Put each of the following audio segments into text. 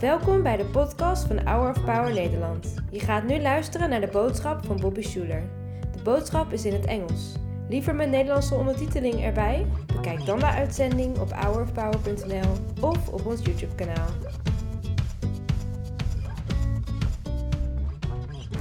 Welkom bij de podcast van Hour of Power Nederland. Je gaat nu luisteren naar de boodschap van Bobby Schuler. De boodschap is in het Engels. Liever met Nederlandse ondertiteling erbij? Bekijk dan de uitzending op hourofpower.nl of op ons YouTube kanaal.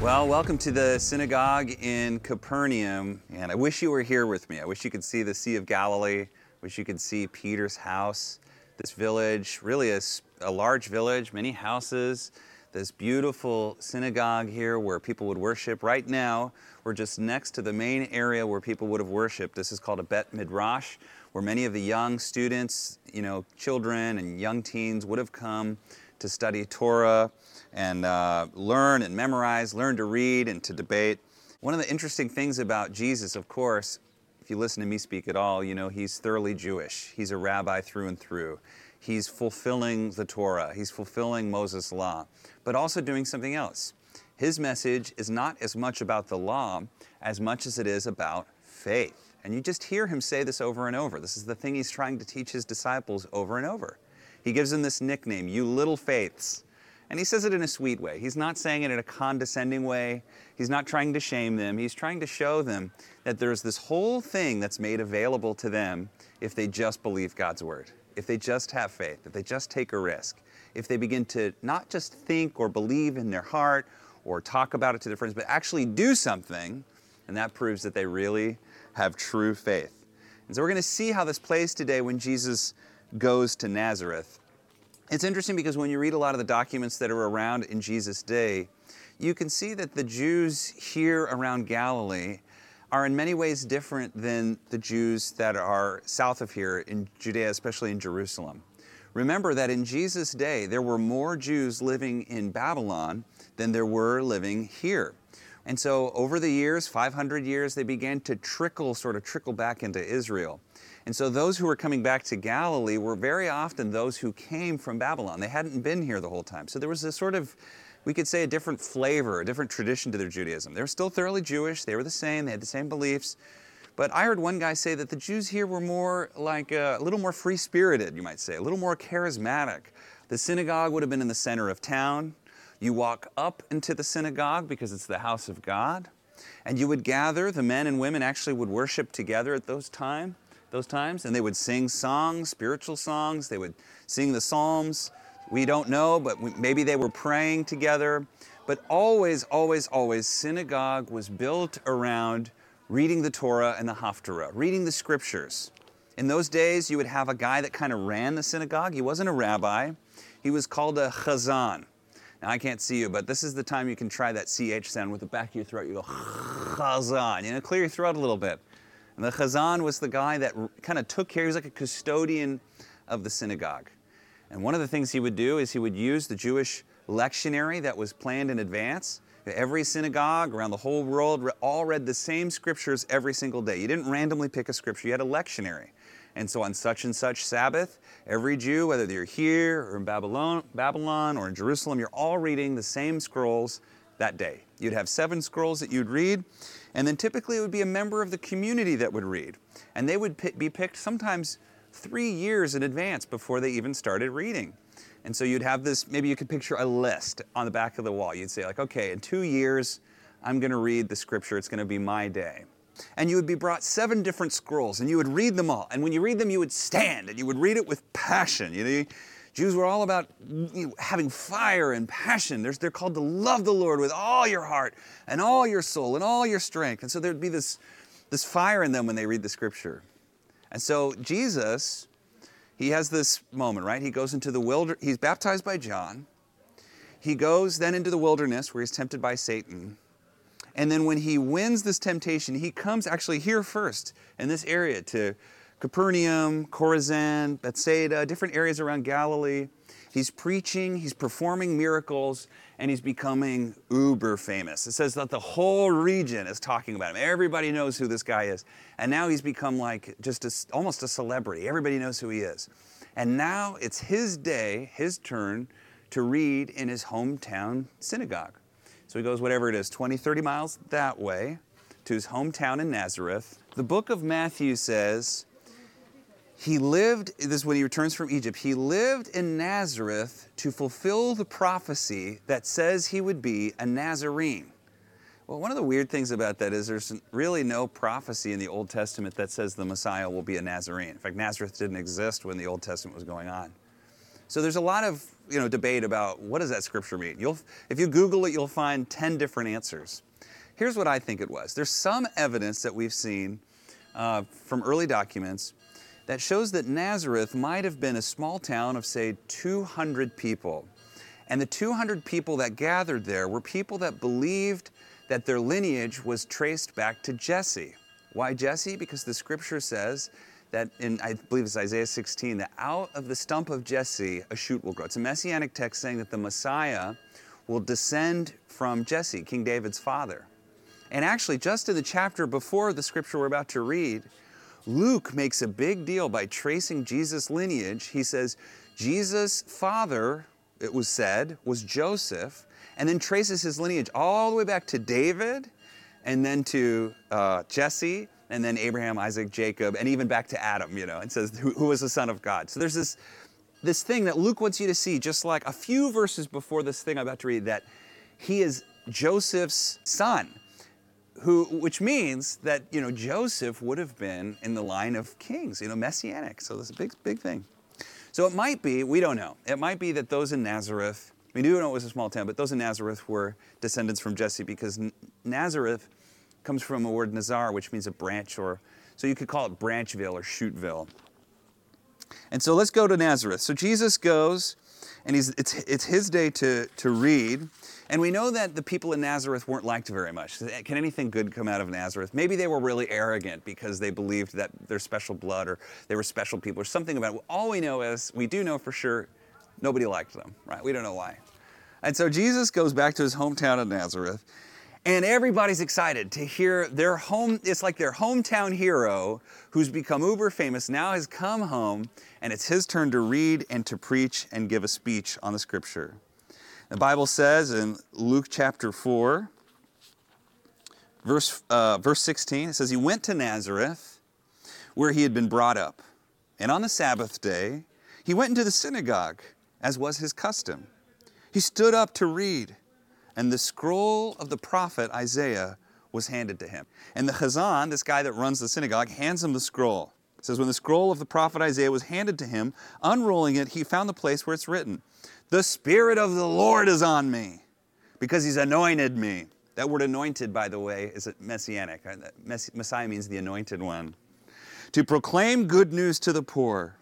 Well, welcome to the synagogue in Capernaum. And I wish you were here with me. I wish you could see the Sea of Galilee. Wish you could see Peter's house. This village, really a, s- a large village, many houses. This beautiful synagogue here where people would worship. Right now, we're just next to the main area where people would have worshiped. This is called a Bet Midrash, where many of the young students, you know, children and young teens would have come to study Torah and uh, learn and memorize, learn to read and to debate. One of the interesting things about Jesus, of course, if you listen to me speak at all, you know he's thoroughly Jewish. He's a rabbi through and through. He's fulfilling the Torah, he's fulfilling Moses' law, but also doing something else. His message is not as much about the law as much as it is about faith. And you just hear him say this over and over. This is the thing he's trying to teach his disciples over and over. He gives them this nickname, you little faiths. And he says it in a sweet way. He's not saying it in a condescending way. He's not trying to shame them. He's trying to show them that there's this whole thing that's made available to them if they just believe God's word, if they just have faith, if they just take a risk, if they begin to not just think or believe in their heart or talk about it to their friends, but actually do something. And that proves that they really have true faith. And so we're going to see how this plays today when Jesus goes to Nazareth. It's interesting because when you read a lot of the documents that are around in Jesus' day, you can see that the Jews here around Galilee are in many ways different than the Jews that are south of here in Judea, especially in Jerusalem. Remember that in Jesus' day, there were more Jews living in Babylon than there were living here. And so over the years, 500 years, they began to trickle, sort of trickle back into Israel. And so those who were coming back to Galilee were very often those who came from Babylon. They hadn't been here the whole time. So there was this sort of, we could say, a different flavor, a different tradition to their Judaism. They were still thoroughly Jewish, they were the same, they had the same beliefs. But I heard one guy say that the Jews here were more like uh, a little more free spirited, you might say, a little more charismatic. The synagogue would have been in the center of town. You walk up into the synagogue because it's the house of God. And you would gather, the men and women actually would worship together at those time, those times, and they would sing songs, spiritual songs, they would sing the Psalms. We don't know, but we, maybe they were praying together. But always, always, always, synagogue was built around reading the Torah and the Haftarah, reading the scriptures. In those days, you would have a guy that kind of ran the synagogue. He wasn't a rabbi, he was called a chazan. Now, I can't see you, but this is the time you can try that CH sound with the back of your throat. You go, chazan. You know, clear your throat a little bit. And the chazan was the guy that kind of took care, he was like a custodian of the synagogue. And one of the things he would do is he would use the Jewish lectionary that was planned in advance. Every synagogue around the whole world all read the same scriptures every single day. You didn't randomly pick a scripture, you had a lectionary. And so on such and such Sabbath, every Jew, whether you're here or in Babylon, Babylon or in Jerusalem, you're all reading the same scrolls that day. You'd have seven scrolls that you'd read, and then typically it would be a member of the community that would read. And they would be picked sometimes three years in advance before they even started reading. And so you'd have this, maybe you could picture a list on the back of the wall. You'd say, like, okay, in two years, I'm going to read the scripture. It's going to be my day. And you would be brought seven different scrolls, and you would read them all. And when you read them, you would stand and you would read it with passion. You know, Jews were all about you know, having fire and passion. There's, they're called to love the Lord with all your heart and all your soul and all your strength. And so there'd be this, this fire in them when they read the scripture. And so Jesus, he has this moment, right? He goes into the wilderness, he's baptized by John. He goes then into the wilderness where he's tempted by Satan. And then when he wins this temptation, he comes actually here first in this area to Capernaum, Chorazin, Bethsaida, different areas around Galilee. He's preaching, he's performing miracles, and he's becoming uber famous. It says that the whole region is talking about him. Everybody knows who this guy is. And now he's become like just a, almost a celebrity. Everybody knows who he is. And now it's his day, his turn to read in his hometown synagogue. So he goes, whatever it is, 20, 30 miles that way to his hometown in Nazareth. The book of Matthew says he lived, this is when he returns from Egypt, he lived in Nazareth to fulfill the prophecy that says he would be a Nazarene. Well, one of the weird things about that is there's really no prophecy in the Old Testament that says the Messiah will be a Nazarene. In fact, Nazareth didn't exist when the Old Testament was going on. So there's a lot of you know debate about what does that scripture mean. You'll, if you Google it, you'll find 10 different answers. Here's what I think it was. There's some evidence that we've seen uh, from early documents that shows that Nazareth might have been a small town of, say, 200 people. And the 200 people that gathered there were people that believed that their lineage was traced back to Jesse. Why Jesse? Because the scripture says that in, I believe it's Isaiah 16, that out of the stump of Jesse a shoot will grow. It's a messianic text saying that the Messiah will descend from Jesse, King David's father. And actually, just in the chapter before the scripture we're about to read, Luke makes a big deal by tracing Jesus' lineage. He says, Jesus' father, it was said, was Joseph, and then traces his lineage all the way back to David, and then to uh, Jesse, and then Abraham, Isaac, Jacob, and even back to Adam, you know, and says, who, who was the son of God. So there's this, this thing that Luke wants you to see, just like a few verses before this thing I'm about to read, that he is Joseph's son who, which means that you know Joseph would have been in the line of kings, you know, messianic. So this is a big, big thing. So it might be, we don't know. It might be that those in Nazareth, we do know it was a small town, but those in Nazareth were descendants from Jesse because Nazareth comes from a word Nazar, which means a branch, or so you could call it Branchville or Shootville. And so let's go to Nazareth. So Jesus goes, and he's, it's, it's his day to, to read. And we know that the people in Nazareth weren't liked very much. Can anything good come out of Nazareth? Maybe they were really arrogant because they believed that they're special blood or they were special people or something about it. All we know is, we do know for sure, nobody liked them, right? We don't know why. And so Jesus goes back to his hometown of Nazareth, and everybody's excited to hear their home, it's like their hometown hero who's become uber famous now has come home, and it's his turn to read and to preach and give a speech on the scripture. The Bible says in Luke chapter 4, verse, uh, verse 16, it says, He went to Nazareth where he had been brought up. And on the Sabbath day, he went into the synagogue, as was his custom. He stood up to read, and the scroll of the prophet Isaiah was handed to him. And the Chazan, this guy that runs the synagogue, hands him the scroll. It says, When the scroll of the prophet Isaiah was handed to him, unrolling it, he found the place where it's written. The Spirit of the Lord is on me because He's anointed me. That word anointed, by the way, is messianic. Uh, Messiah means the anointed one. To proclaim good news to the poor.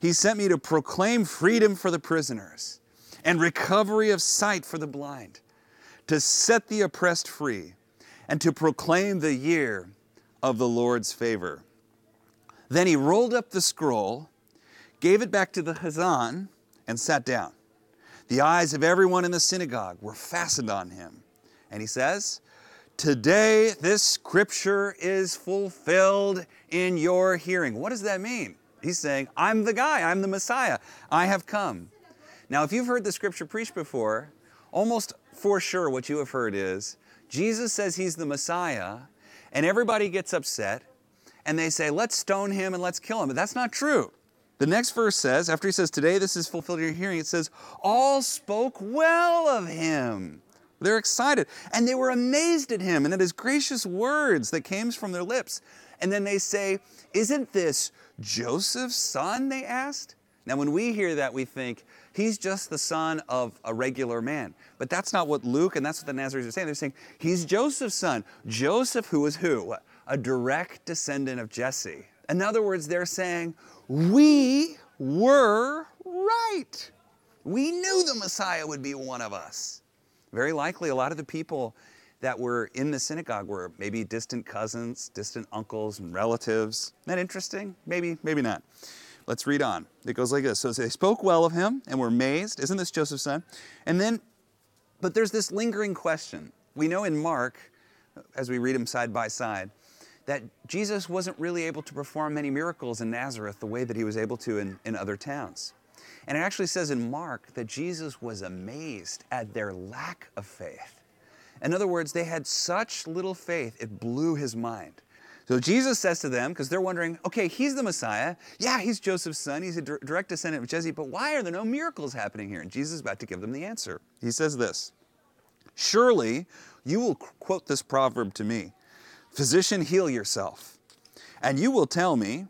He sent me to proclaim freedom for the prisoners and recovery of sight for the blind, to set the oppressed free, and to proclaim the year of the Lord's favor. Then he rolled up the scroll, gave it back to the Chazan, and sat down. The eyes of everyone in the synagogue were fastened on him. And he says, Today this scripture is fulfilled in your hearing. What does that mean? He's saying, I'm the guy, I'm the Messiah, I have come. Now, if you've heard the scripture preached before, almost for sure what you have heard is Jesus says he's the Messiah, and everybody gets upset, and they say, Let's stone him and let's kill him. But that's not true. The next verse says, after he says, Today this is fulfilled in your hearing, it says, All spoke well of him. They're excited. And they were amazed at him and at his gracious words that came from their lips. And then they say, Isn't this Joseph's son? They asked. Now, when we hear that, we think he's just the son of a regular man. But that's not what Luke and that's what the Nazarenes are saying. They're saying he's Joseph's son. Joseph, who is who? A direct descendant of Jesse. In other words, they're saying, we were right. We knew the Messiah would be one of us. Very likely, a lot of the people that were in the synagogue were maybe distant cousins, distant uncles, and relatives. Isn't that interesting? Maybe, maybe not. Let's read on. It goes like this. So they spoke well of him and were amazed. Isn't this Joseph's son? And then, but there's this lingering question. We know in Mark, as we read them side by side, that Jesus wasn't really able to perform many miracles in Nazareth the way that he was able to in, in other towns. And it actually says in Mark that Jesus was amazed at their lack of faith. In other words, they had such little faith, it blew his mind. So Jesus says to them, because they're wondering, okay, he's the Messiah. Yeah, he's Joseph's son. He's a direct descendant of Jesse, but why are there no miracles happening here? And Jesus is about to give them the answer. He says this Surely you will quote this proverb to me Physician, heal yourself. And you will tell me,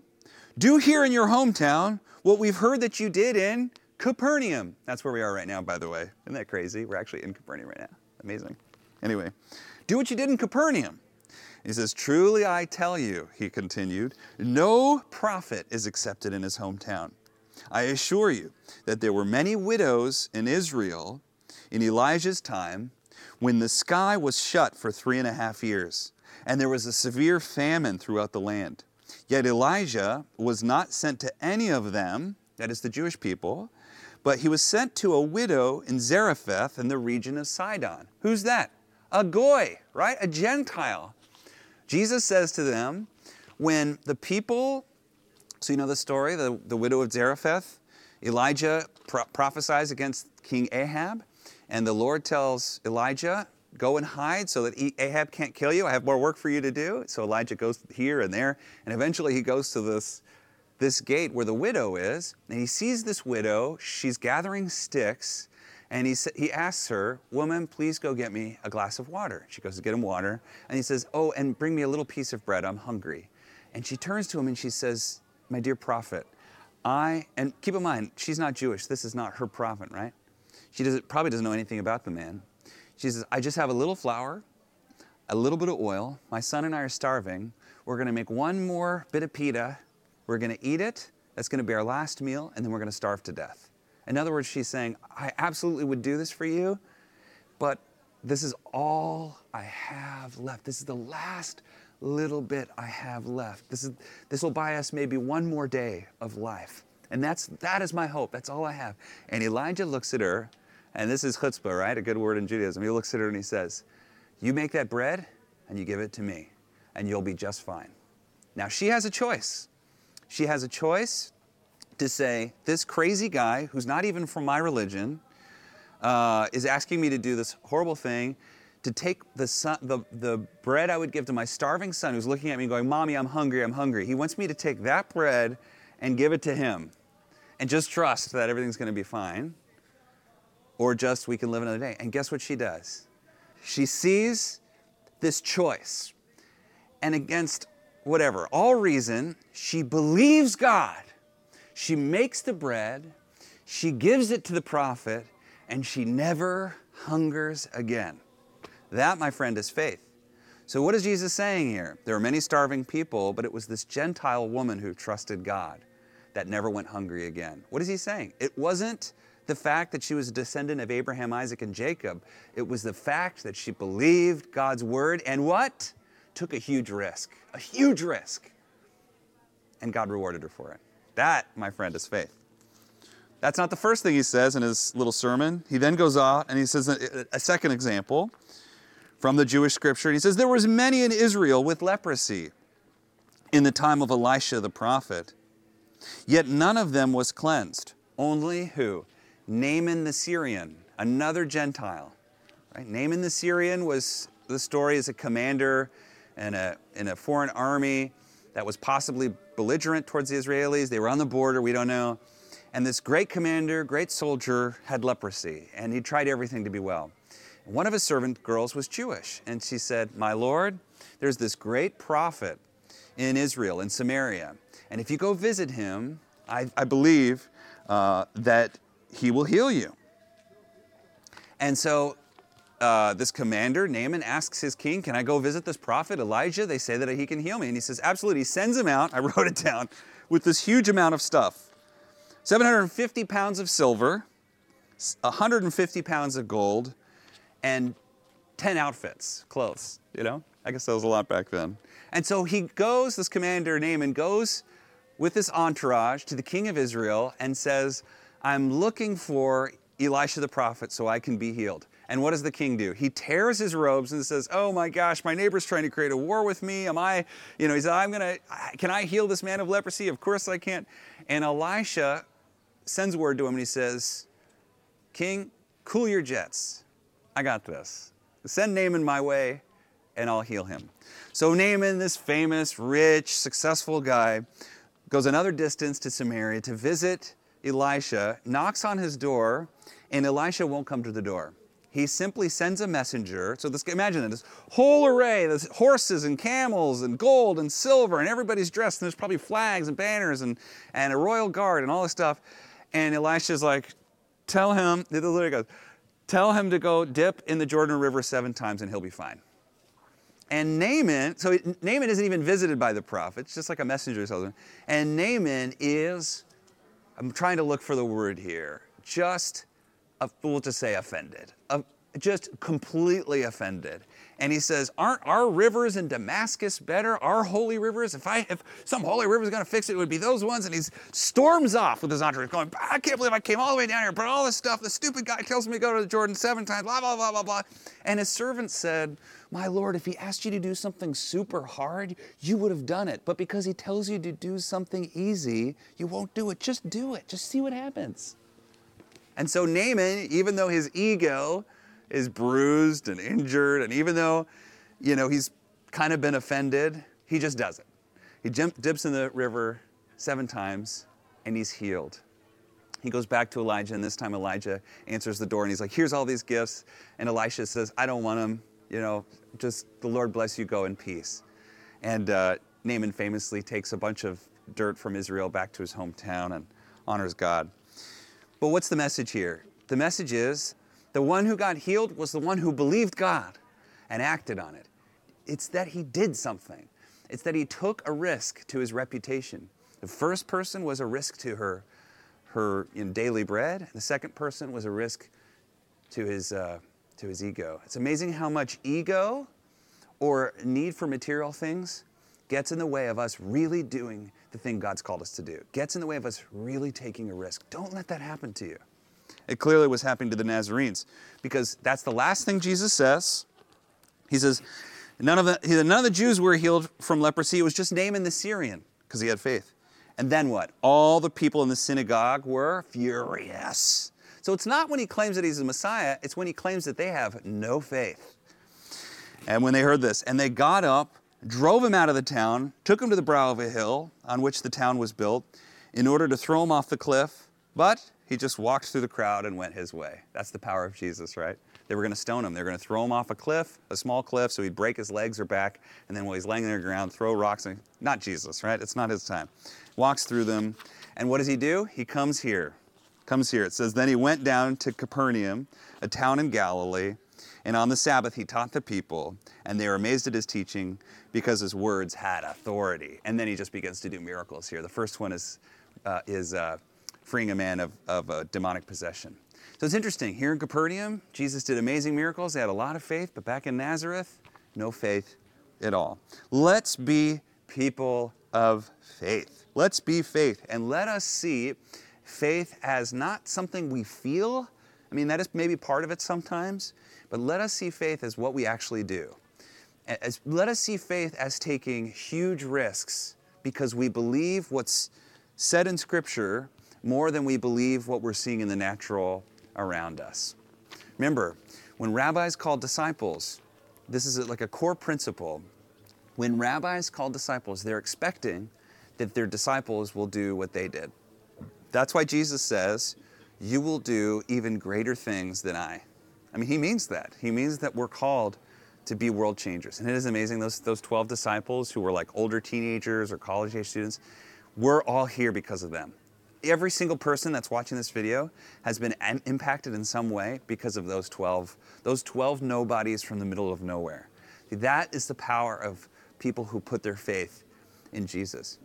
Do here in your hometown what we've heard that you did in Capernaum. That's where we are right now, by the way. Isn't that crazy? We're actually in Capernaum right now. Amazing. Anyway, do what you did in Capernaum. He says, Truly I tell you, he continued, no prophet is accepted in his hometown. I assure you that there were many widows in Israel in Elijah's time when the sky was shut for three and a half years, and there was a severe famine throughout the land. Yet Elijah was not sent to any of them, that is the Jewish people, but he was sent to a widow in Zarephath in the region of Sidon. Who's that? A goy, right? A Gentile Jesus says to them, when the people, so you know the story, the, the widow of Zarephath, Elijah pro- prophesies against King Ahab, and the Lord tells Elijah, Go and hide so that Ahab can't kill you. I have more work for you to do. So Elijah goes here and there, and eventually he goes to this, this gate where the widow is, and he sees this widow. She's gathering sticks, and he, he asks her, Woman, please go get me a glass of water. She goes to get him water. And he says, Oh, and bring me a little piece of bread. I'm hungry. And she turns to him and she says, My dear prophet, I, and keep in mind, she's not Jewish. This is not her prophet, right? She does, probably doesn't know anything about the man. She says, I just have a little flour, a little bit of oil. My son and I are starving. We're going to make one more bit of pita. We're going to eat it. That's going to be our last meal, and then we're going to starve to death. In other words, she's saying, I absolutely would do this for you, but this is all I have left. This is the last little bit I have left. This, is, this will buy us maybe one more day of life. And that's, that is my hope. That's all I have. And Elijah looks at her, and this is chutzpah, right? A good word in Judaism. He looks at her and he says, You make that bread and you give it to me, and you'll be just fine. Now, she has a choice. She has a choice to say, this crazy guy who's not even from my religion uh, is asking me to do this horrible thing to take the, son, the, the bread I would give to my starving son who's looking at me going, Mommy, I'm hungry, I'm hungry. He wants me to take that bread and give it to him and just trust that everything's going to be fine. Or just we can live another day. And guess what she does? She sees this choice. And against whatever, all reason, she believes God she makes the bread, she gives it to the prophet, and she never hungers again. That, my friend, is faith. So, what is Jesus saying here? There are many starving people, but it was this Gentile woman who trusted God that never went hungry again. What is he saying? It wasn't the fact that she was a descendant of Abraham, Isaac, and Jacob. It was the fact that she believed God's word and what? Took a huge risk, a huge risk. And God rewarded her for it. That, my friend, is faith. That's not the first thing he says in his little sermon. He then goes out and he says a, a second example from the Jewish scripture. He says, There was many in Israel with leprosy in the time of Elisha the prophet, yet none of them was cleansed. Only who? Naaman the Syrian, another Gentile. Right? Naaman the Syrian was the story as a commander in a, in a foreign army that was possibly belligerent towards the Israelis. They were on the border, we don't know. And this great commander, great soldier, had leprosy, and he tried everything to be well. One of his servant girls was Jewish, and she said, My Lord, there's this great prophet in Israel, in Samaria, and if you go visit him, I, I believe uh, that he will heal you. And so uh, this commander, Naaman, asks his king, Can I go visit this prophet, Elijah? They say that he can heal me. And he says, Absolutely. He sends him out, I wrote it down, with this huge amount of stuff 750 pounds of silver, 150 pounds of gold, and 10 outfits, clothes, you know? I guess that was a lot back then. And so he goes, this commander, Naaman, goes with this entourage to the king of Israel and says, I'm looking for Elisha the prophet so I can be healed. And what does the king do? He tears his robes and says, Oh my gosh, my neighbor's trying to create a war with me. Am I, you know, he said, I'm going to, can I heal this man of leprosy? Of course I can't. And Elisha sends word to him and he says, King, cool your jets. I got this. Send Naaman my way. and I'll heal him. So Naaman, this famous, rich, successful guy, goes another distance to Samaria to visit Elisha, knocks on his door, and Elisha won't come to the door. He simply sends a messenger. So this, imagine this whole array, there's horses and camels and gold and silver, and everybody's dressed, and there's probably flags and banners and, and a royal guard and all this stuff. And Elisha's like, tell him, the goes, tell him to go dip in the Jordan River seven times and he'll be fine. And Naaman, so Naaman isn't even visited by the prophet, it's just like a messenger tells him. And Naaman is, I'm trying to look for the word here, just a fool to say offended, just completely offended. And he says, Aren't our rivers in Damascus better? Our holy rivers? If I if some holy river is going to fix it, it would be those ones. And he storms off with his entourage, going, I can't believe I came all the way down here, but all this stuff, the stupid guy tells me to go to the Jordan seven times, blah, blah, blah, blah, blah. And his servant said, My Lord, if he asked you to do something super hard, you would have done it. But because he tells you to do something easy, you won't do it. Just do it. Just see what happens. And so Naaman, even though his ego is bruised and injured, and even though, you know, he's kind of been offended, he just does it. He dips in the river seven times and he's healed. He goes back to Elijah, and this time Elijah answers the door and he's like, Here's all these gifts. And Elisha says, I don't want them. You know, just the Lord bless you, go in peace. And uh, Naaman famously takes a bunch of dirt from Israel back to his hometown and honors God. But what's the message here? The message is the one who got healed was the one who believed God and acted on it. It's that he did something, it's that he took a risk to his reputation. The first person was a risk to her, her in daily bread. The second person was a risk to his, uh, to his ego. It's amazing how much ego or need for material things gets in the way of us really doing the thing God's called us to do, gets in the way of us really taking a risk. Don't let that happen to you. It clearly was happening to the Nazarenes because that's the last thing Jesus says. He says, none of the, none of the Jews were healed from leprosy. It was just Naaman the Syrian because he had faith. And then what? All the people in the synagogue were furious. So it's not when he claims that he's the Messiah, it's when he claims that they have no faith. And when they heard this, and they got up, drove him out of the town, took him to the brow of a hill on which the town was built, in order to throw him off the cliff. But he just walked through the crowd and went his way. That's the power of Jesus, right? They were going to stone him. They were going to throw him off a cliff, a small cliff, so he'd break his legs or back, and then while he's laying on the ground, throw rocks. And, not Jesus, right? It's not his time. Walks through them, and what does he do? He comes here. Comes here. It says, Then he went down to Capernaum, a town in Galilee, and on the Sabbath he taught the people, and they were amazed at his teaching because his words had authority. And then he just begins to do miracles here. The first one is, uh, is uh, freeing a man of, of a demonic possession. So it's interesting. Here in Capernaum, Jesus did amazing miracles. They had a lot of faith, but back in Nazareth, no faith at all. Let's be people of faith. Let's be faith and let us see faith as not something we feel. I mean, that is maybe part of it sometimes, but let us see faith as what we actually do. As, let us see faith as taking huge risks because we believe what's said in Scripture more than we believe what we're seeing in the natural around us. Remember, when rabbis call disciples, this is like a core principle. When rabbis call disciples, they're expecting that their disciples will do what they did. That's why Jesus says, You will do even greater things than I. I mean, he means that. He means that we're called to be world changers. And it is amazing, those, those 12 disciples who were like older teenagers or college age students, we're all here because of them every single person that's watching this video has been impacted in some way because of those 12, those 12 nobodies from the middle of nowhere. That is the power of people who put their faith in Jesus.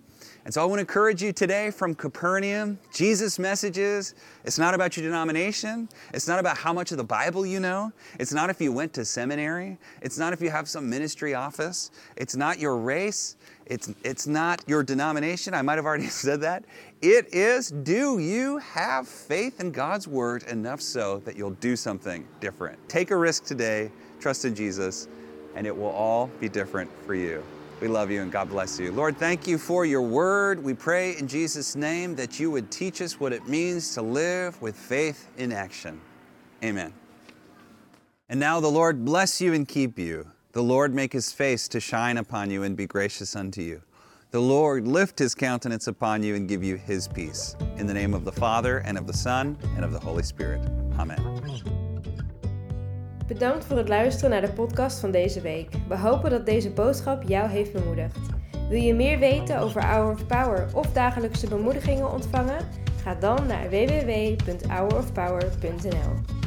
And so I want to encourage you today from Capernaum, Jesus' messages. It's not about your denomination. It's not about how much of the Bible you know. It's not if you went to seminary. It's not if you have some ministry office. It's not your race. It's, it's not your denomination. I might have already said that. It is do you have faith in God's word enough so that you'll do something different? Take a risk today, trust in Jesus, and it will all be different for you. We love you and God bless you. Lord, thank you for your word. We pray in Jesus' name that you would teach us what it means to live with faith in action. Amen. And now the Lord bless you and keep you. The Lord make his face to shine upon you and be gracious unto you. The Lord lift his countenance upon you and give you his peace. In the name of the Father, and of the Son, and of the Holy Spirit. Amen. Bedankt voor het luisteren naar de podcast van deze week. We hopen dat deze boodschap jou heeft bemoedigd. Wil je meer weten over Hour of Power of dagelijkse bemoedigingen ontvangen? Ga dan naar www.hourofpower.nl.